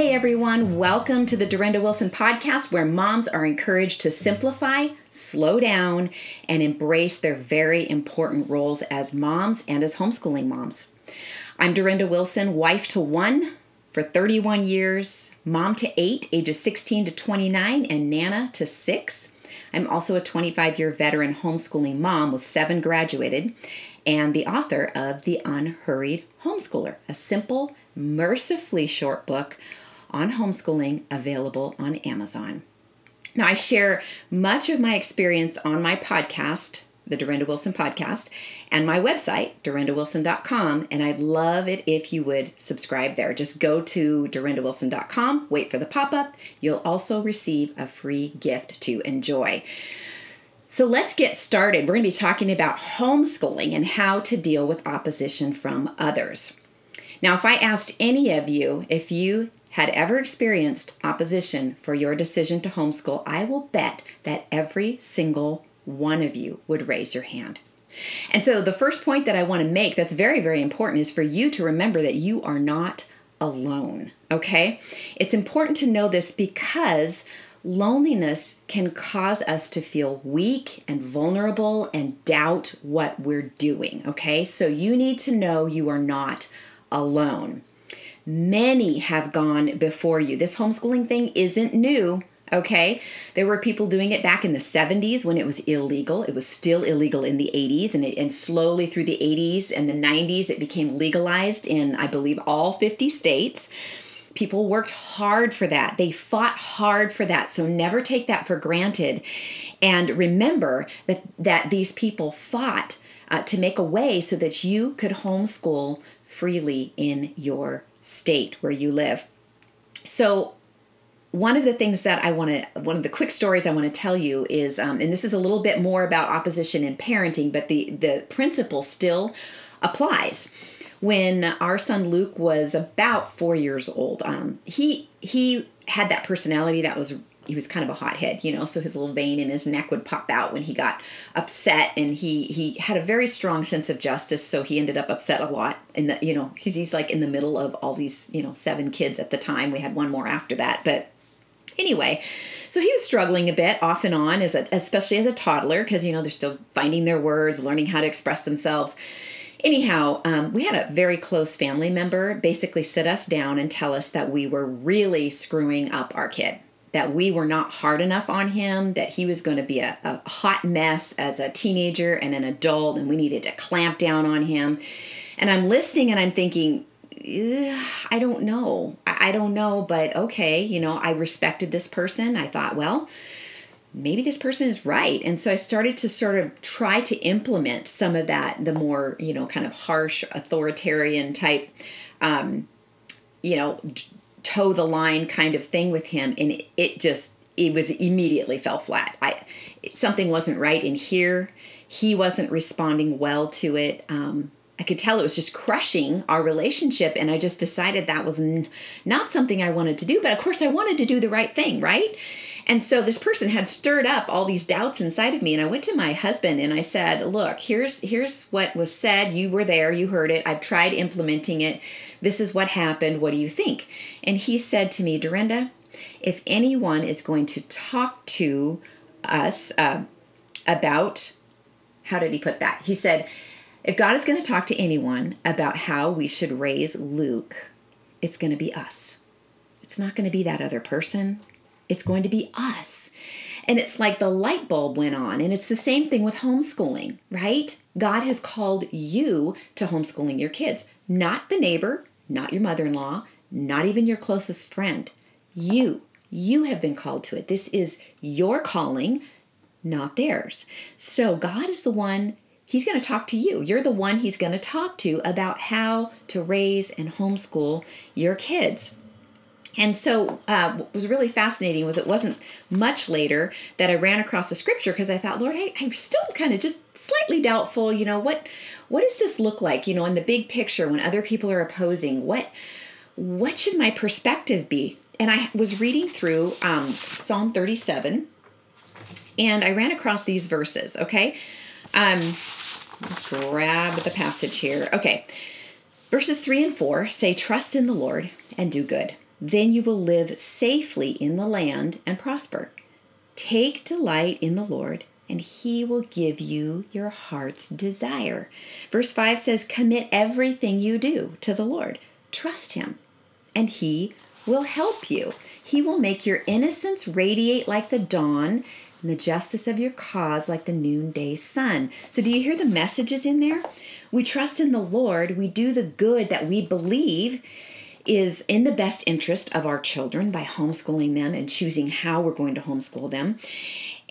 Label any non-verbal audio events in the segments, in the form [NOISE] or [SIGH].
Hey everyone, welcome to the Durenda Wilson podcast where moms are encouraged to simplify, slow down, and embrace their very important roles as moms and as homeschooling moms. I'm Durenda Wilson, wife to one for 31 years, mom to eight, ages 16 to 29, and Nana to six. I'm also a 25 year veteran homeschooling mom with seven graduated and the author of The Unhurried Homeschooler, a simple, mercifully short book on homeschooling available on Amazon. Now, I share much of my experience on my podcast, the Durenda Wilson podcast, and my website, durendawilson.com. And I'd love it if you would subscribe there. Just go to durendawilson.com, wait for the pop up. You'll also receive a free gift to enjoy. So let's get started. We're going to be talking about homeschooling and how to deal with opposition from others. Now, if I asked any of you if you had ever experienced opposition for your decision to homeschool, I will bet that every single one of you would raise your hand. And so, the first point that I want to make that's very, very important is for you to remember that you are not alone. Okay? It's important to know this because loneliness can cause us to feel weak and vulnerable and doubt what we're doing. Okay? So, you need to know you are not alone. Many have gone before you. This homeschooling thing isn't new. Okay, there were people doing it back in the 70s when it was illegal. It was still illegal in the 80s, and, it, and slowly through the 80s and the 90s, it became legalized in, I believe, all 50 states. People worked hard for that. They fought hard for that. So never take that for granted. And remember that, that these people fought uh, to make a way so that you could homeschool freely in your state where you live. So, one of the things that I want to, one of the quick stories I want to tell you is, um, and this is a little bit more about opposition in parenting, but the the principle still applies. When our son Luke was about four years old, um, he he had that personality that was he was kind of a hothead, you know, so his little vein in his neck would pop out when he got upset and he he had a very strong sense of justice, so he ended up upset a lot in the you know, he's he's like in the middle of all these, you know, seven kids at the time. We had one more after that, but anyway, so he was struggling a bit off and on as a, especially as a toddler because you know, they're still finding their words, learning how to express themselves anyhow, um, we had a very close family member basically sit us down and tell us that we were really screwing up our kid that we were not hard enough on him, that he was going to be a, a, hot mess as a teenager and an adult, and we needed to clamp down on him. And I'm listening and I'm thinking, I don't know. I don't know, but okay, you know, I respected this person. I thought, well, maybe this person is right. And so I started to sort of try to implement some of that, the more, you know, kind of harsh authoritarian type, um, you know, toe the line kind of thing with him and it just it was immediately fell flat i something wasn't right in here he wasn't responding well to it um, i could tell it was just crushing our relationship and i just decided that was n- not something i wanted to do but of course i wanted to do the right thing right and so this person had stirred up all these doubts inside of me and I went to my husband and I said, "Look, here's here's what was said. You were there, you heard it. I've tried implementing it. This is what happened. What do you think?" And he said to me, "Durenda, if anyone is going to talk to us uh, about how did he put that? He said, if God is going to talk to anyone about how we should raise Luke, it's going to be us. It's not going to be that other person. It's going to be us. And it's like the light bulb went on. And it's the same thing with homeschooling, right? God has called you to homeschooling your kids, not the neighbor, not your mother in law, not even your closest friend. You, you have been called to it. This is your calling, not theirs. So God is the one, He's going to talk to you. You're the one He's going to talk to about how to raise and homeschool your kids. And so, uh, what was really fascinating was it wasn't much later that I ran across the scripture because I thought, Lord, I, I'm still kind of just slightly doubtful. You know, what what does this look like? You know, in the big picture when other people are opposing, what what should my perspective be? And I was reading through um, Psalm 37, and I ran across these verses. Okay, um, grab the passage here. Okay, verses three and four say, "Trust in the Lord and do good." Then you will live safely in the land and prosper. Take delight in the Lord, and he will give you your heart's desire. Verse 5 says, Commit everything you do to the Lord. Trust him, and he will help you. He will make your innocence radiate like the dawn and the justice of your cause like the noonday sun. So, do you hear the messages in there? We trust in the Lord, we do the good that we believe is in the best interest of our children by homeschooling them and choosing how we're going to homeschool them.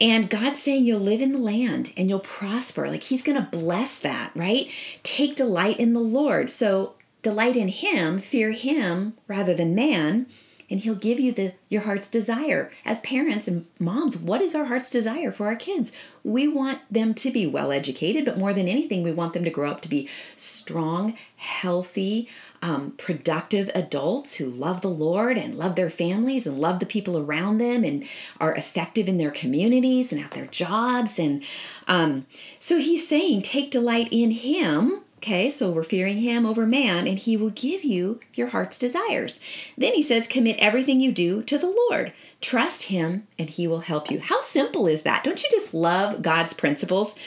And God's saying you'll live in the land and you'll prosper. Like He's going to bless that, right? Take delight in the Lord. So, delight in Him, fear Him rather than man and he'll give you the your heart's desire as parents and moms what is our heart's desire for our kids we want them to be well educated but more than anything we want them to grow up to be strong healthy um, productive adults who love the lord and love their families and love the people around them and are effective in their communities and at their jobs and um, so he's saying take delight in him Okay, so we're fearing him over man, and he will give you your heart's desires. Then he says, commit everything you do to the Lord. Trust him, and he will help you. How simple is that? Don't you just love God's principles?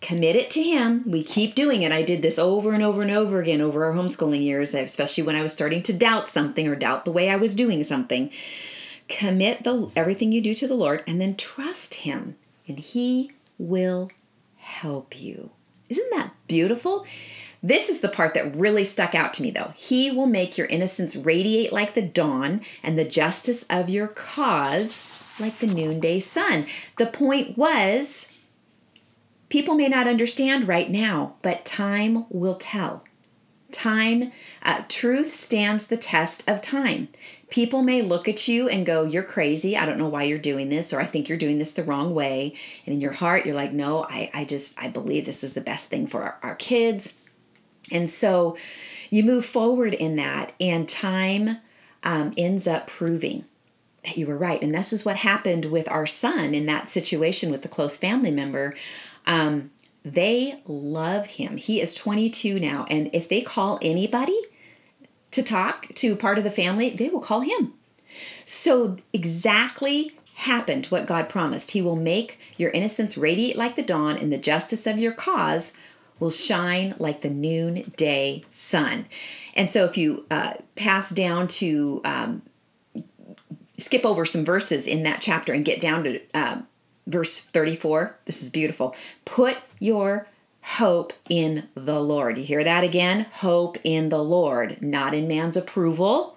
Commit it to him. We keep doing it. I did this over and over and over again over our homeschooling years, especially when I was starting to doubt something or doubt the way I was doing something. Commit the everything you do to the Lord and then trust him, and he will help you. Isn't that beautiful? This is the part that really stuck out to me, though. He will make your innocence radiate like the dawn and the justice of your cause like the noonday sun. The point was people may not understand right now, but time will tell. Time, uh, truth stands the test of time. People may look at you and go, You're crazy. I don't know why you're doing this, or I think you're doing this the wrong way. And in your heart, you're like, No, I, I just, I believe this is the best thing for our, our kids. And so you move forward in that, and time um, ends up proving that you were right. And this is what happened with our son in that situation with the close family member. Um, they love him. He is 22 now. And if they call anybody to talk to part of the family, they will call him. So, exactly happened what God promised. He will make your innocence radiate like the dawn, and the justice of your cause will shine like the noonday sun. And so, if you uh, pass down to um, skip over some verses in that chapter and get down to uh, verse 34. This is beautiful. Put your hope in the Lord. You hear that again? Hope in the Lord, not in man's approval.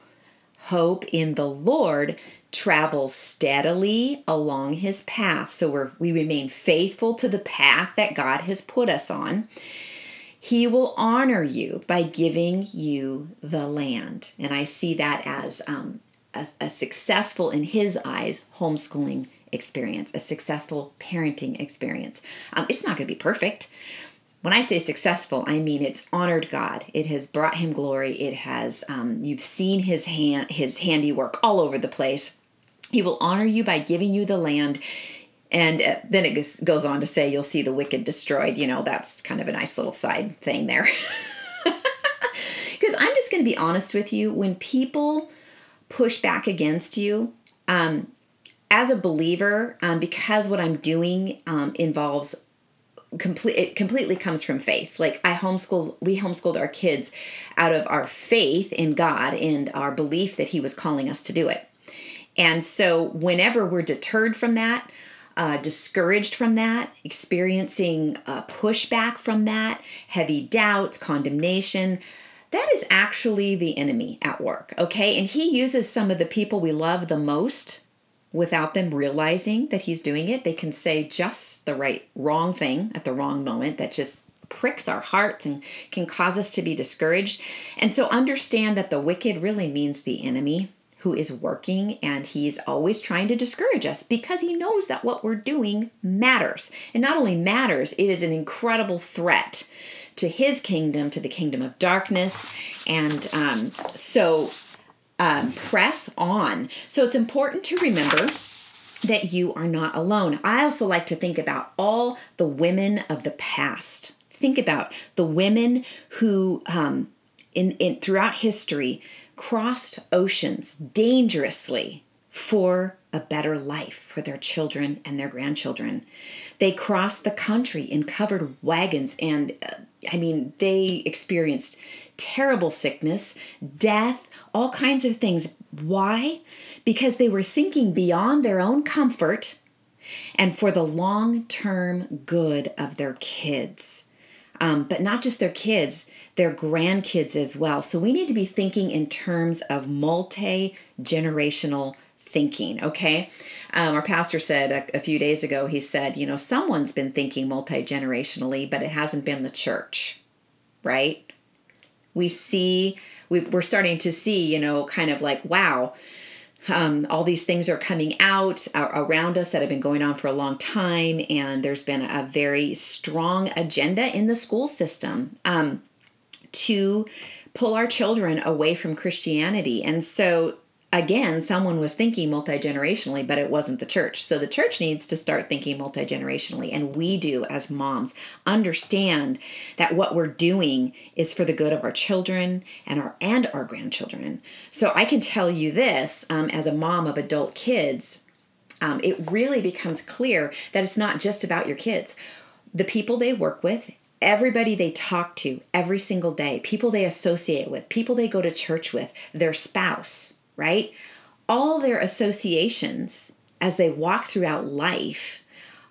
Hope in the Lord. Travel steadily along his path. So we we remain faithful to the path that God has put us on. He will honor you by giving you the land. And I see that as um, a, a successful, in his eyes, homeschooling experience, a successful parenting experience. Um, it's not going to be perfect. When I say successful, I mean it's honored God. It has brought Him glory. It has um, you've seen His hand, His handiwork all over the place. He will honor you by giving you the land. And uh, then it goes on to say, you'll see the wicked destroyed. You know, that's kind of a nice little side thing there. [LAUGHS] Because I'm just going to be honest with you when people push back against you, um, as a believer, um, because what I'm doing um, involves complete it completely comes from faith. Like i homeschooled we homeschooled our kids out of our faith in god and our belief that he was calling us to do it. And so whenever we're deterred from that uh, discouraged from that experiencing a pushback from that heavy doubts condemnation that is actually the enemy at work okay? And he uses some of the people we love the most without them realizing that he's doing it. They can say just the right wrong thing at the wrong moment that just pricks our hearts and can cause us to be discouraged. And so understand that the wicked really means the enemy who is working and he's always trying to discourage us because he knows that what we're doing matters. And not only matters, it is an incredible threat to his kingdom, to the kingdom of darkness. And um, so um, press on. So it's important to remember that you are not alone. I also like to think about all the women of the past. Think about the women who, um, in, in throughout history, crossed oceans dangerously for a better life for their children and their grandchildren. They crossed the country in covered wagons, and uh, I mean, they experienced terrible sickness, death, all kinds of things. Why? Because they were thinking beyond their own comfort and for the long term good of their kids. Um, but not just their kids, their grandkids as well. So we need to be thinking in terms of multi generational thinking, okay? Um, our pastor said a, a, few days ago, he said, you know, someone's been thinking multi generationally, but it hasn't been the church, right? We see, we we're starting to see, you know, kind of like, wow, um, all these things are coming out around us that have been going on for a long time, and there's been a very strong agenda in the school system um, to pull our children away from Christianity. And so again, someone was thinking multi generationally, but it wasn't the church. So the church needs to start thinking multi generationally. And we do, as moms, understand that what we're doing is for the good of our children and our and our grandchildren. So I can tell you this um, as a mom of adult kids, um, it really becomes clear that it's not just about your kids. The people they work with everybody they talk to every single day, people they associate with, people they go to church with, their spouse, right? All their associations as they walk throughout life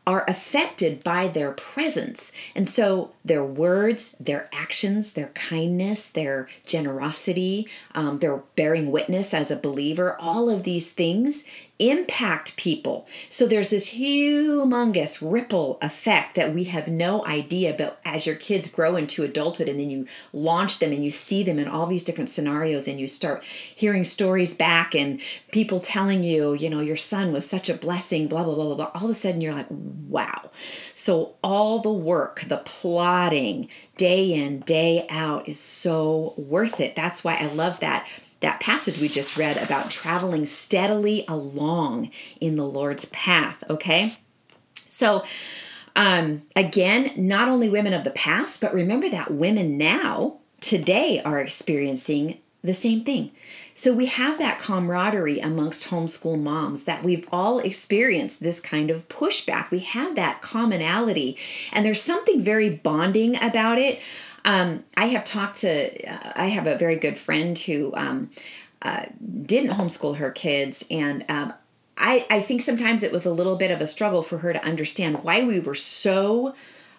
are affected by their presence. And so their words, their actions, their kindness, their generosity, um, their bearing witness as a believer, all of these things impact people. So there's this humongous ripple effect that we have no idea but as your kids grow into adulthood and then you launch them and you see them in all these different scenarios and you start hearing stories back and people telling you, you know, your son was such a blessing, blah, blah, blah, blah, blah. All of a sudden you're like, wow. So all the work, the plotting, day in, day out is so worth it. That's why I love that that passage we just read about traveling steadily along in the Lord's path, okay? So, um, again, not only women of the past, but remember that women now, today, are experiencing the same thing. So we have that camaraderie amongst homeschool moms that we've all experienced this kind of pushback. We have that commonality, and there's something very bonding about it. Um, I have talked to, uh, I have a very good friend who um, uh, didn't homeschool her kids, and um, I, I think sometimes it was a little bit of a struggle for her to understand why we were so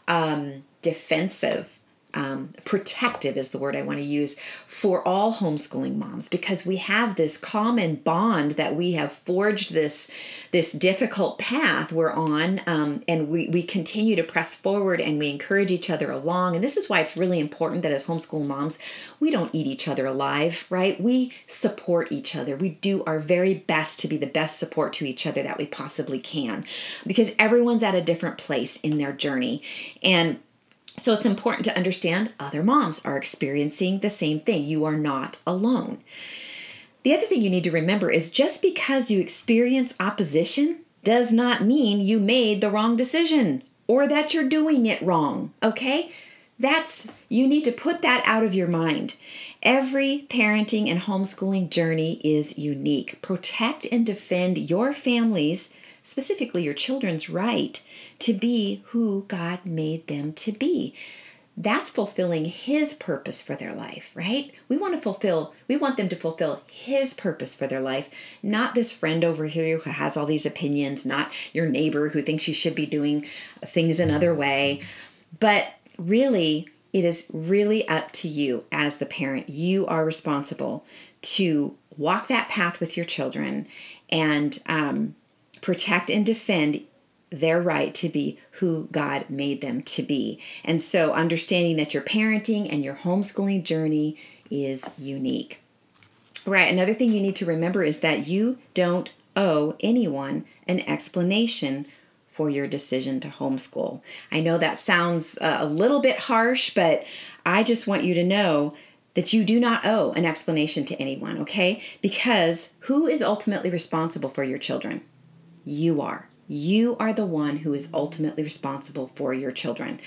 um, defensive um, protective is the word I want to use for all homeschooling moms because we have this common bond that we have forged this this difficult path we're on um, and we, we continue to press forward and we encourage each other along. And this is why it's really important that as homeschool moms we don't eat each other alive right? We support each other. We do our very best to be the best support to each other that we possibly can because everyone's at a different place in their journey. And so it's important to understand other moms are experiencing the same thing. You are not alone. The other thing you need to remember is just because you experience opposition does not mean you made the wrong decision or that you're doing it wrong, okay? That's you need to put that out of your mind. Every parenting and homeschooling journey is unique. Protect and defend your family's, specifically your children's right to be who God made them to be. That's fulfilling His purpose for their life, right? We want to fulfill, we want them to fulfill His purpose for their life, not this friend over here who has all these opinions, not your neighbor who thinks you should be doing things another way. But really, it is really up to you as the parent. You are responsible to walk that path with your children and um, protect and defend their right to be who God made them to be. And so, understanding that your parenting and your homeschooling journey is unique. Right, another thing you need to remember is that you don't owe anyone an explanation for your decision to homeschool. I know that sounds uh, a little bit harsh, but I just want you to know that you do not owe an explanation to anyone, okay? Because who is ultimately responsible for your children? You are. You are the one who is ultimately responsible for your children,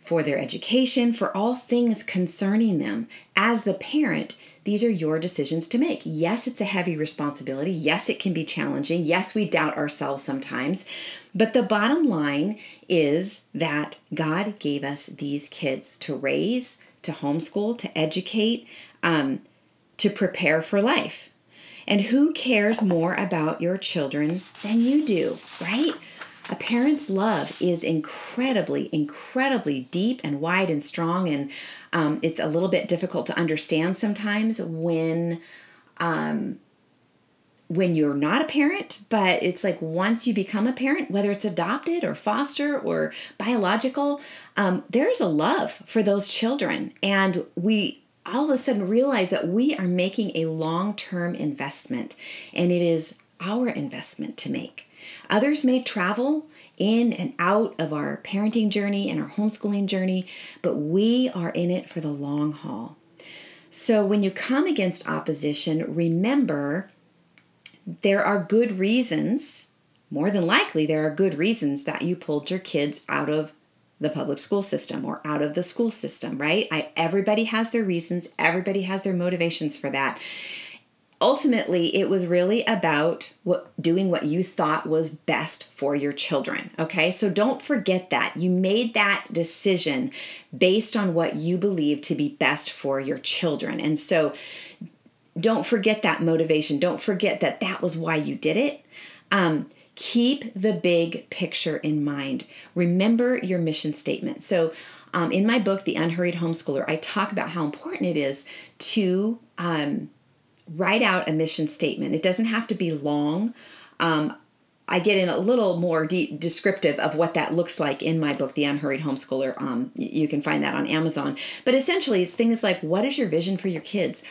for their education, for all things concerning them. As the parent, these are your decisions to make. Yes, it's a heavy responsibility. Yes, it can be challenging. Yes, we doubt ourselves sometimes. But the bottom line is that God gave us these kids to raise, to homeschool, to educate, um, to prepare for life. And who cares more about your children than you do, right? A parent's love is incredibly, incredibly deep and wide and strong, and um, it's a little bit difficult to understand sometimes when um, when you're not a parent. But it's like once you become a parent, whether it's adopted or foster or biological, um, there's a love for those children, and we all of a sudden realize that we are making a long term investment, and it is our investment to make. Others may travel in and out of our parenting journey and our homeschooling journey, but we are in it for the long haul. So when you come against opposition, remember there are good reasons, more than likely, there are good reasons that you pulled your kids out of the public school system or out of the school system, right? I, everybody has their reasons, everybody has their motivations for that. Ultimately it was really about what doing what you thought was best for your children okay? So don't forget that. You made that decision based on what you believe to be best for your children. And so don't forget that motivation. Don't forget that that was why you did it. Um, keep the big picture in mind remember your mission statement so um, in my book the unhurried homeschooler i talk about how important it is to um, write out a mission statement. It doesn't have to be long. Um, I get in a little more deep descriptive of what that looks like in my book, The Unhurried Homeschooler. Um, you can find that on Amazon. But essentially, it's things like what is your vision for your kids?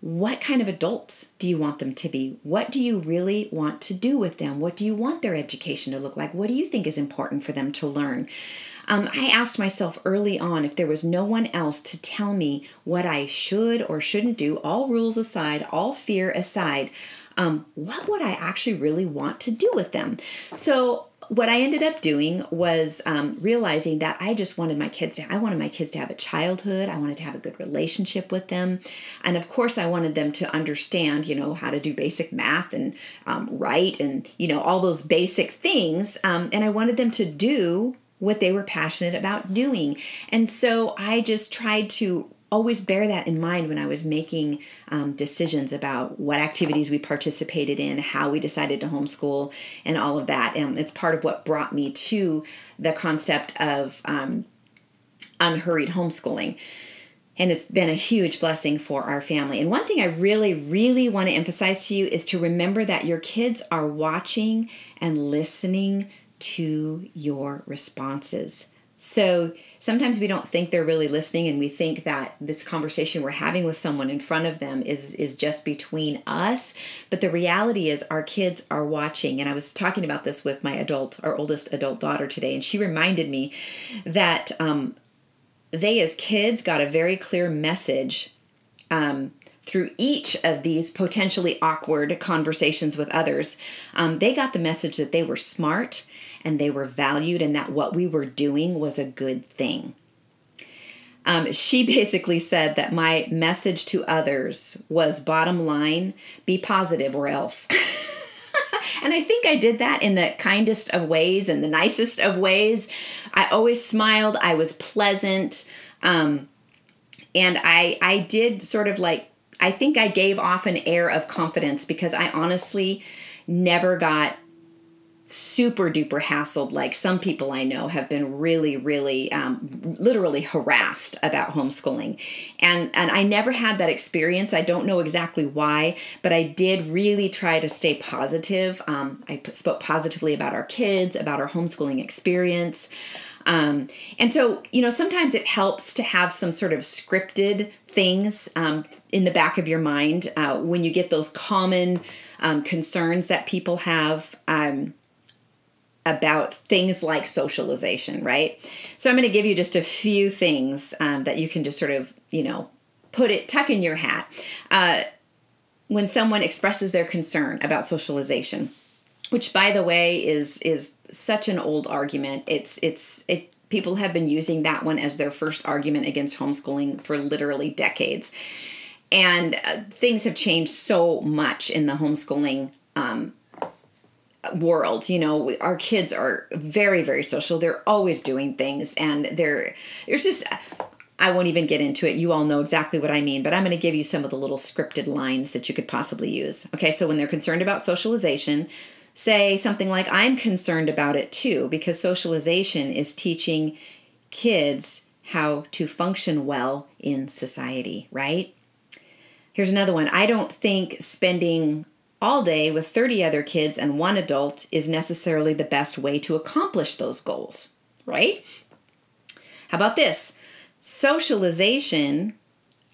What kind of adults do you want them to be? What do you really want to do with them? What do you want their education to look like? What do you think is important for them to learn? Um, I asked myself early on if there was no one else to tell me what I should or shouldn't do, all rules aside, all fear aside, um, what would I actually really want to do with them? So what I ended up doing was um, realizing that I just wanted my kids to, I wanted my kids to have a childhood. I wanted to have a good relationship with them. And of course, I wanted them to understand, you know, how to do basic math and um, write and, you know, all those basic things. Um, and I wanted them to do what they were passionate about doing. And so I just tried to always bear that in mind when I was making um, decisions about what activities we participated in, how we decided to homeschool, and all of that. And it's part of what brought me to the concept of um, unhurried homeschooling. And it's been a huge blessing for our family. And one thing I really, really want to emphasize to you is to remember that your kids are watching and listening to your responses. So sometimes we don't think they're really listening and we think that this conversation we're having with someone in front of them is is just between us, but the reality is our kids are watching. And I was talking about this with my adult our oldest adult daughter today and she reminded me that um, they as kids got a very clear message um, through each of these potentially awkward conversations with others, um, they got the message that they were smart and they were valued and that what we were doing was a good thing. Um, she [LAUGHS] basically said that my message to others was bottom line be positive or else. [LAUGHS] and I think I did that in the kindest of ways and the nicest of ways. I always smiled, I was pleasant. Um, and I I did sort of like I think I gave off an air of confidence because I honestly never got super duper hassled like some people i know have been really really um, literally harassed about homeschooling. And and i never had that experience. I don't know exactly why but i did really try to stay positive. Um, i spoke positively about our kids about our homeschooling experience. Um, and so, you know, sometimes it helps to have some sort of scripted things um, in the back of your mind uh, when you get those common um, concerns that people have um, about things like socialization, right? So I'm going to give you just a few things um, that you can just sort of, you know, put it, tuck in your hat. Uh, when someone expresses their concern about socialization, which by the way is is such an old argument. It's it's it people have been using that one as their first argument against homeschooling for literally decades. and uh, things have changed so much in the homeschooling um, world you know our kids are very very social. They're always doing things and they're there's just i won't even get into it. You all know exactly what i mean but i'm going to give you some of the little scripted lines that you could possibly use. Okay so when they're concerned about socialization say something like i'm concerned about it too because socialization is teaching kids how to function well in society right here's another one i don't think spending all day with 30 other kids and one adult is necessarily the best way to accomplish those goals, right? How about this? Socialization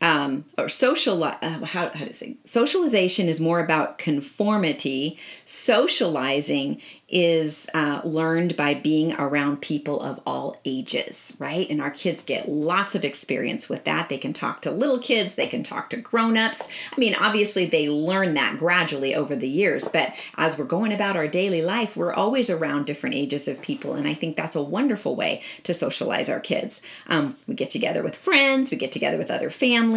um, or social uh, how, how to say socialization is more about conformity socializing is uh, learned by being around people of all ages, right? And our kids get lots of experience with that. They can talk to little kids, they can talk to grown-ups. I mean, obviously they learn that gradually over the years, but as we're going about our daily life, we're always around different ages of people, and I think that's a wonderful way to socialize our kids. Um, we get together with friends, we get together with other families.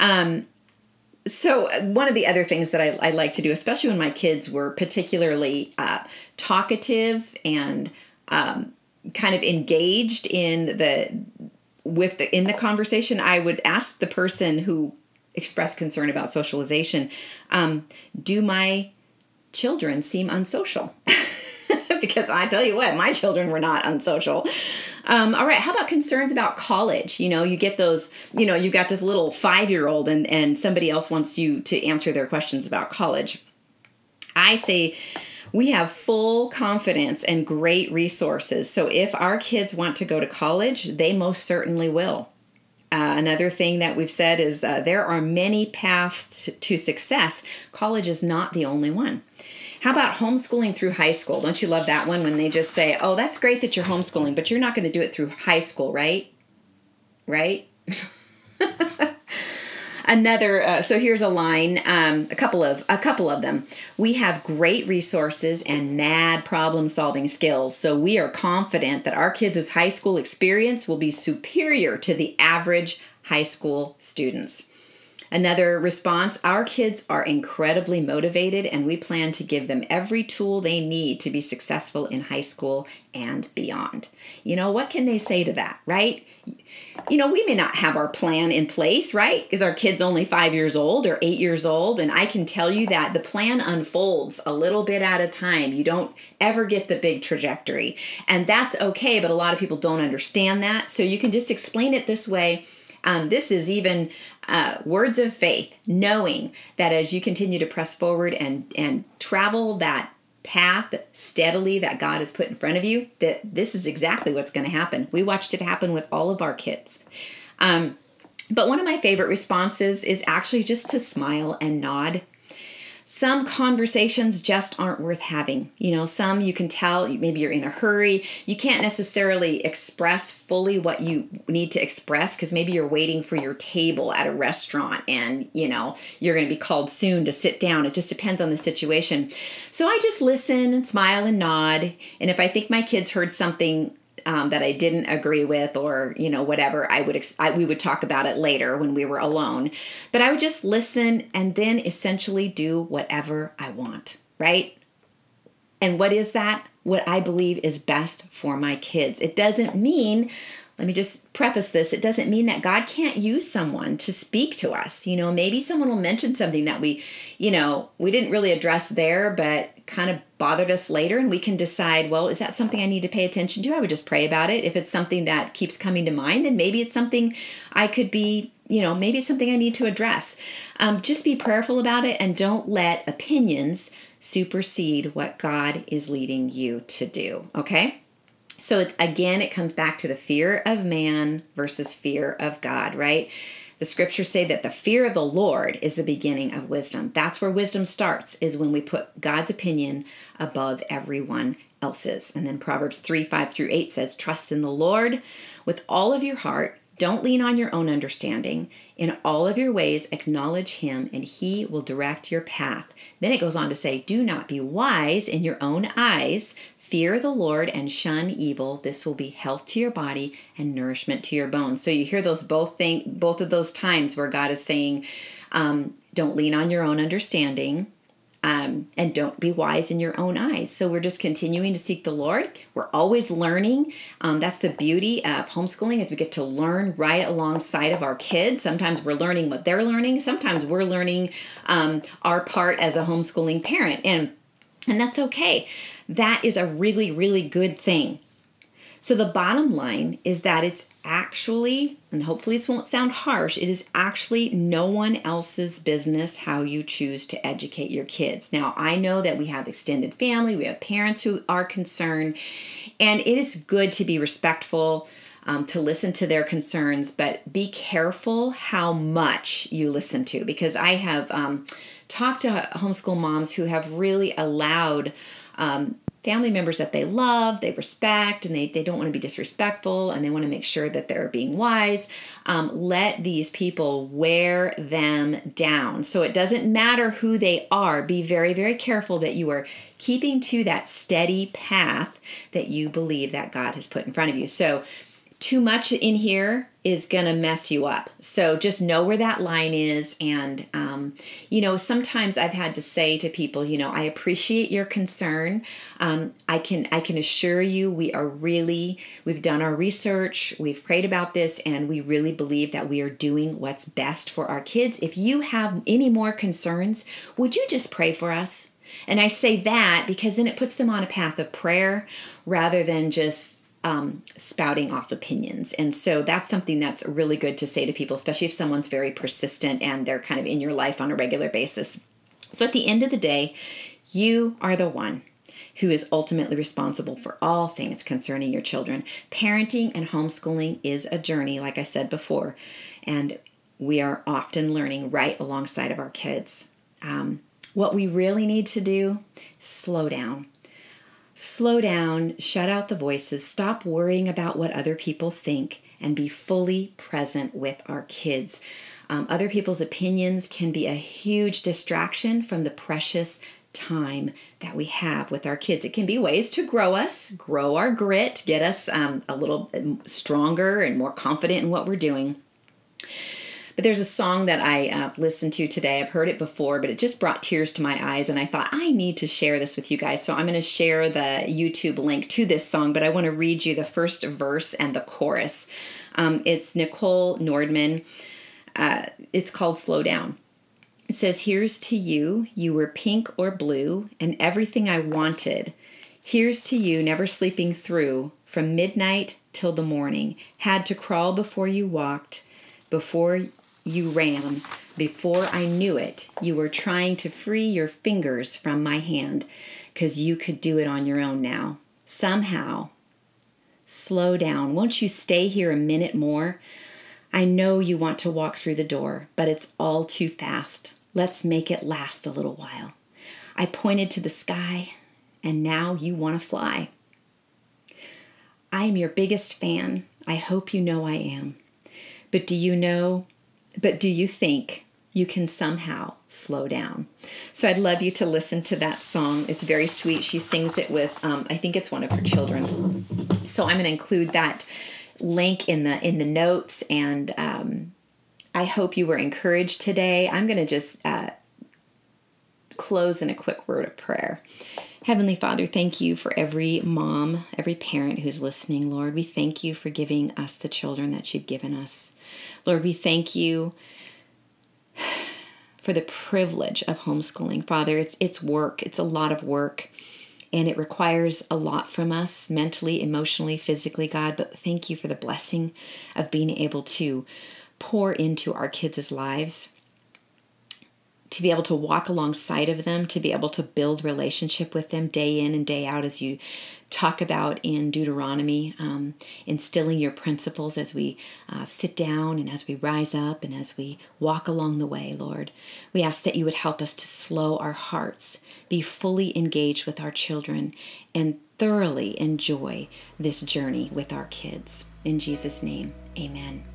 Um, so one of the other things that I, I, like to do, especially when my kids were particularly uh, talkative and um, kind of engaged in the with the in the conversation, I would ask the person who expressed concern about socialization, um, "Do my children seem unsocial?" [LAUGHS] because I tell you what, my children were not unsocial. Um, all right, how about concerns about college? You know, you get those, you know, you got this little five year old and, and somebody else wants you to answer their questions about college. I say, we have full confidence and great resources. So if our kids want to go to college, they most certainly will. Uh, another thing that we've said is uh, there are many paths to, to success. College is not the only one. How about homeschooling through high school? Don't you love that one when they just say, oh, that's great that you're homeschooling, but you're not going to do it through high school, right? Right? [LAUGHS] another uh, so here's a line um, a couple of a couple of them we have great resources and mad problem solving skills so we are confident that our kids' high school experience will be superior to the average high school students Another response Our kids are incredibly motivated, and we plan to give them every tool they need to be successful in high school and beyond. You know, what can they say to that, right? You know, we may not have our plan in place, right? Is our kids only five years old or eight years old? And I can tell you that the plan unfolds a little bit at a time. You don't ever get the big trajectory. And that's okay, but a lot of people don't understand that. So you can just explain it this way um, this is even uh, words of faith, knowing that as you continue to press forward and and travel that path steadily that God has put in front of you, that this is exactly what's going to happen. We watched it happen with all of our kids. Um, but one of my favorite responses is actually just to smile and nod some conversations just aren't worth having. You know, some you can tell maybe you're in a hurry. You can't necessarily express fully what you need to express because maybe you're waiting for your table at a restaurant and, you know, you're going to be called soon to sit down. It just depends on the situation. So I just listen and smile and nod. And if I think my kids heard something um, that I didn't agree with, or you know whatever, I would ex- I, we would talk about it later when we were alone. But I would just listen and then essentially do whatever I want, right? And what is that? What I believe is best for my kids. It doesn't mean let me just preface this it doesn't mean that god can't use someone to speak to us you know maybe someone will mention something that we you know we didn't really address there but kind of bothered us later and we can decide well is that something i need to pay attention to? I would just pray about it. If it's something that keeps coming to mind then maybe it's something i could be you know maybe it's something i need to address. Um, just be prayerful about it and don't let opinions supersede what god is leading you to do okay? So it, again, it comes back to the fear of man versus fear of God, right? The scriptures say that the fear of the Lord is the beginning of wisdom. That's where wisdom starts, is when we put God's opinion above everyone else's. And then Proverbs 3 5 through 8 says, Trust in the Lord with all of your heart. Don't lean on your own understanding. In all of your ways, acknowledge him, and he will direct your path. Then it goes on to say, Do not be wise in your own eyes. Fear the Lord and shun evil. This will be health to your body and nourishment to your bones. So you hear those both thing, both of those times where God is saying, um, Don't lean on your own understanding um, and don't be wise in your own eyes. So we're just continuing to seek the Lord. We're always learning. Um, that's the beauty of homeschooling is we get to learn right alongside of our kids. Sometimes we're learning what they're learning. Sometimes we're learning um, our part as a homeschooling parent, and and that's okay. That is a really really good thing. So the bottom line is that it's actually, and hopefully this won't sound harsh, it is actually no one else's business how you choose to educate your kids. Now, I know that we have extended family, we have parents who are concerned, and it is good to be respectful. Um, to listen to their concerns, but be careful how much you listen to because I have um, talked to homeschool moms who have really allowed um, family members that they love, they respect, and they, they don't want to be disrespectful and they want to make sure that they're being wise. Um, let these people wear them down. So it doesn't matter who they are. Be very, very careful that you are keeping to that steady path that you believe that God has put in front of you. So too much in here is going to mess you up. So just know where that line is. And, um, you know, sometimes I've had to say to people, you know, I appreciate your concern. Um, I can, I can assure you we are really, we've done our research, we've prayed about this, and we really believe that we are doing what's best for our kids. If you have any more concerns, would you just pray for us? And I say that because then it puts them on a path of prayer rather than just um, spouting off opinions. And so that's something that's really good to say to people, especially if someone's very persistent and they're kind of in your life on a regular basis. So at the end of the day, you are the one who is ultimately responsible for all things concerning your children. Parenting and homeschooling is a journey, like I said before, and we are often learning right alongside of our kids. Um, what we really need to do slow down Slow down, shut out the voices, stop worrying about what other people think, and be fully present with our kids. Um, other people's opinions can be a huge distraction from the precious time that we have with our kids. It can be ways to grow us, grow our grit, get us um, a little stronger and more confident in what we're doing. But there's a song that I uh, listened to today. I've heard it before, but it just brought tears to my eyes, and I thought I need to share this with you guys. So I'm going to share the YouTube link to this song, but I want to read you the first verse and the chorus. Um, it's Nichole Nordeman. Uh, it's called Slow Down. It says, Here's to you, you were pink or blue, and everything I wanted. Here's to you, never sleeping through, from midnight till the morning. Had to crawl before you walked, before you ran. Before I knew it, you were trying to free your fingers from my hand because you could do it on your own now. Somehow, slow down. Won't you stay here a minute more? I know you want to walk through the door, but it's all too fast. Let's make it last a little while. I pointed to the sky, and now you want to fly. I am your biggest fan. I hope you know I am. But do you know but do you think you can somehow slow down? So I'd love you to listen to that song. It's very sweet. She sings it with, um, I think it's one of her children. So I'm going to include that link in the in the notes, and um, I hope you were encouraged today. I'm going to just uh, close in a quick word of prayer. Heavenly Father, thank you for every mom, every parent who's listening, Lord. We thank you for giving us the children that you've given us. Lord, we thank you for the privilege of homeschooling. Father, it's it's work. It's a lot of work. And it requires a lot from us mentally, emotionally, physically, God. But thank you for the blessing of being able to pour into our kids' lives to be able to walk alongside of them, to be able to build relationship with them day in and day out, as you talk about in Deuteronomy, um, instilling your principles as we uh, sit down and as we rise up and as we walk along the way, Lord. We ask that you would help us to slow our hearts, be fully engaged with our children, and thoroughly enjoy this journey with our kids. In Jesus' name, amen.